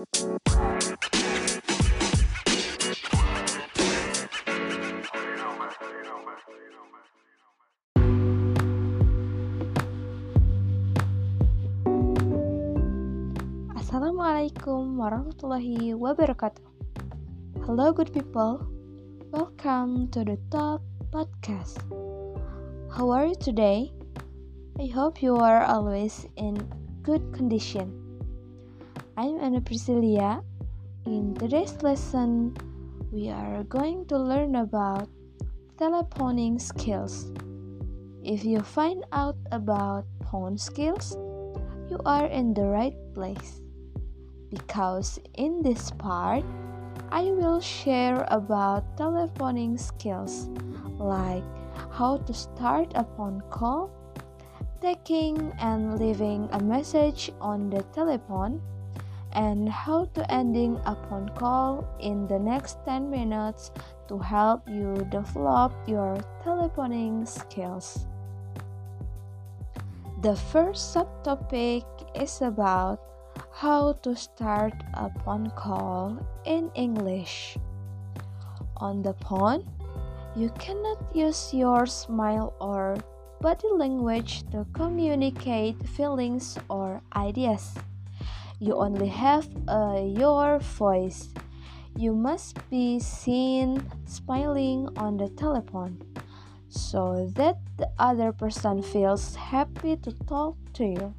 Assalamualaikum warahmatullahi wabarakatuh. Hello, good people. Welcome to the Top Podcast. How are you today? I hope you are always in good condition. I'm Anna Priscilia. In today's lesson, we are going to learn about telephoning skills. If you find out about phone skills, you are in the right place because in this part I will share about telephoning skills like how to start a phone call, taking and leaving a message on the telephone, and how to ending a phone call in the next 10 minutes to help you develop your telephoning skills. The first subtopic is about how to start a phone call in English. On the phone, you cannot use your smile or body language to communicate feelings or ideas. You only have uh, your voice. You must be seen smiling on the telephone so that the other person feels happy to talk to you.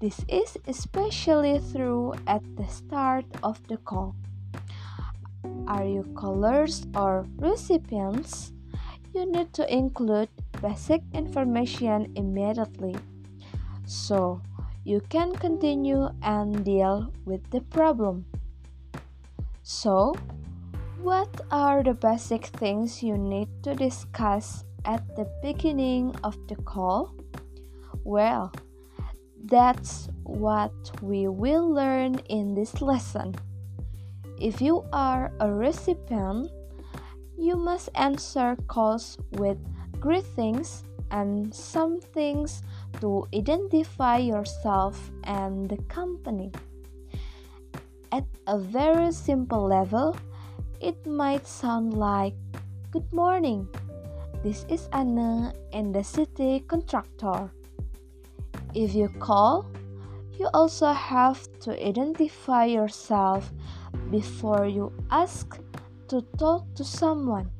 This is especially true at the start of the call. Are you callers or recipients? You need to include basic information immediately so you can continue and deal with the problem. So, what are the basic things you need to discuss at the beginning of the call? Well, that's what we will learn in this lesson. If you are a recipient, you must answer calls with greetings and some things to identify yourself and the company. At a very simple level, it might sound like Good morning. This is Anna and the city contractor. If you call, you also have to identify yourself before you ask to talk to someone.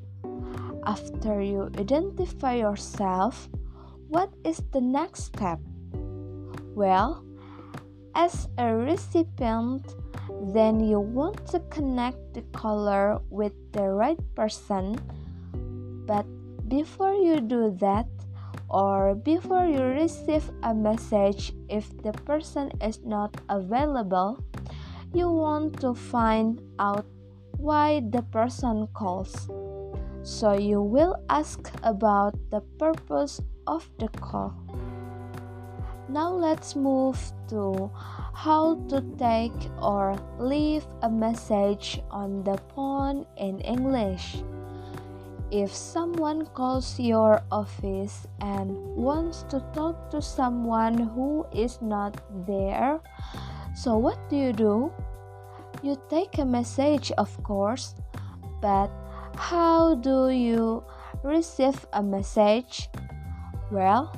After you identify yourself, what is the next step? Well, as a recipient, then you want to connect the caller with the right person. But before you do that, or before you receive a message if the person is not available, you want to find out why the person calls. So you will ask about the purpose of the call. Now let's move to how to take or leave a message on the phone in English. If someone calls your office and wants to talk to someone who is not there, so what do you do? You take a message, of course, but how do you receive a message? Well,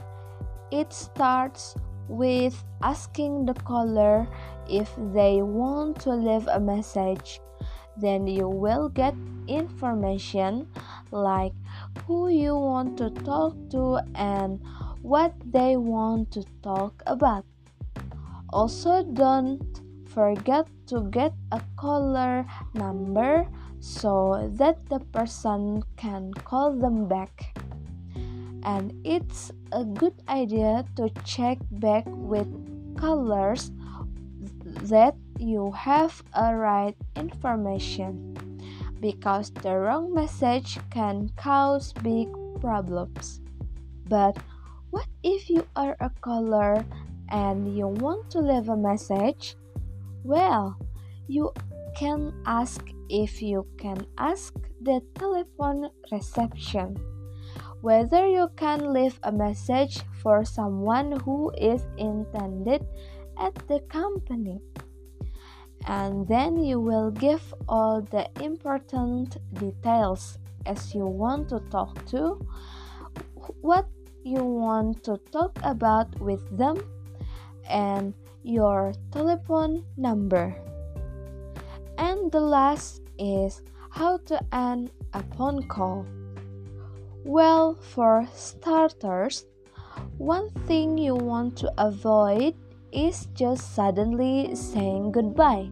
it starts with asking the caller if they want to leave a message. Then you will get information like who you want to talk to and what they want to talk about. Also, don't forget to get a caller number so that the person can call them back. And it's a good idea to check back with callers that you have a right information because the wrong message can cause big problems. But what if you are a caller and you want to leave a message? Well, you can ask if you can ask the telephone reception whether you can leave a message for someone who is intended at the company. and then you will give all the important details as you want to talk to, what you want to talk about with them, and your telephone number. And the last is how to end a phone call. Well, for starters, one thing you want to avoid is just suddenly saying goodbye.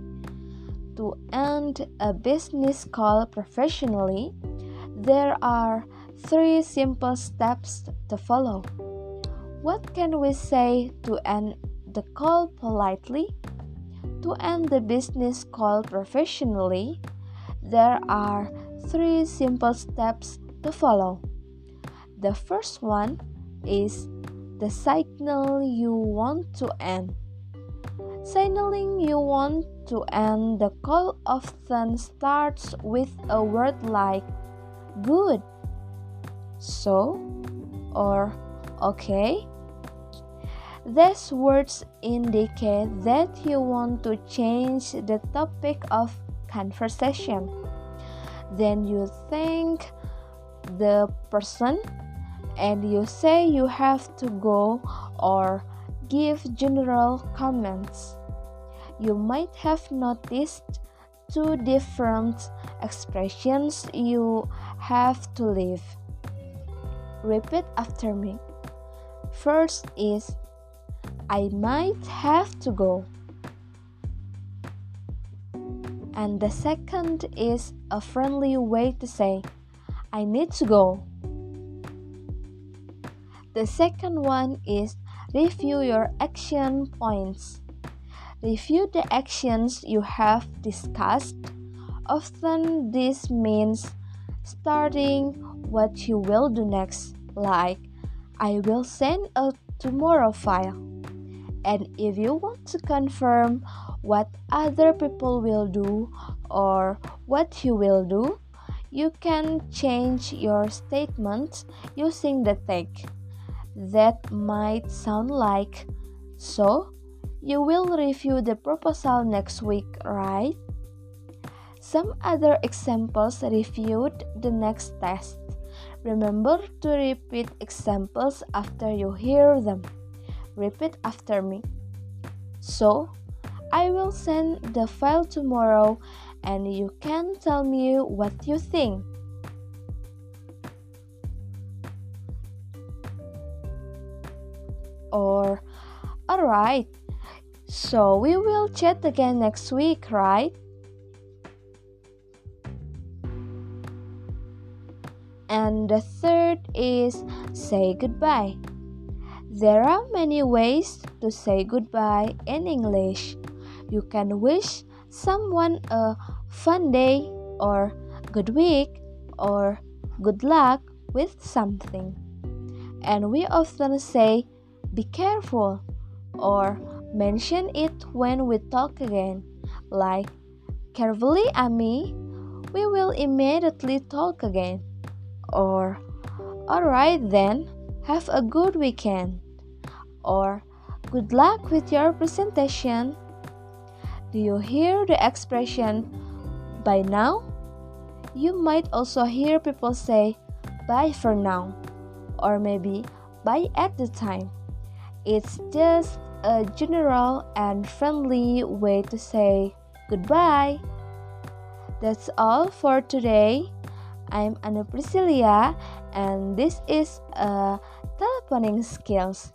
To end a business call professionally, there are three simple steps to follow. What can we say to end the call politely? To end the business call professionally, there are three simple steps to follow. The first one is the signal you want to end. Signaling you want to end the call often starts with a word like good, so, or okay. These words indicate that you want to change the topic of conversation. Then you thank the person and you say you have to go or give general comments. You might have noticed two different expressions you have to leave. Repeat after me. First is I might have to go. And the second is a friendly way to say I need to go. The second one is review your action points. Review the actions you have discussed. Often, this means starting what you will do next, like I will send a tomorrow file. And if you want to confirm what other people will do or what you will do, you can change your statement using the tag that might sound like so you will review the proposal next week, right? Some other examples reviewed the next test. Remember to repeat examples after you hear them. Repeat after me. So, I will send the file tomorrow and you can tell me what you think. Or, alright, so we will chat again next week, right? And the third is say goodbye. There are many ways to say goodbye in English. You can wish someone a fun day or good week or good luck with something. And we often say be careful or mention it when we talk again, like carefully, Ami, we will immediately talk again, or alright then, have a good weekend, or good luck with your presentation. Do you hear the expression by now? You might also hear people say bye for now, or maybe bye at the time. It's just a general and friendly way to say goodbye. That's all for today. I'm Anna Priscilia and this is uh, a telephoning skills.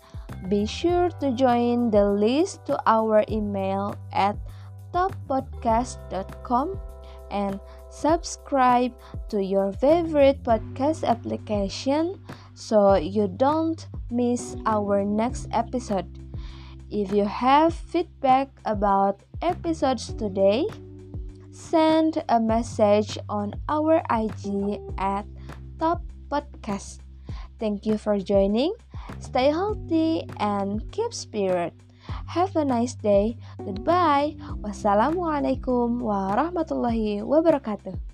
Be sure to join the list to our email at toppodcast.com and subscribe to your favorite podcast application so you don't miss our next episode. If you have feedback about episodes today, send a message on our IG at Top Podcast. Thank you for joining. Stay healthy and keep spirit. Have a nice day. Goodbye. Wassalamualaikum warahmatullahi wabarakatuh.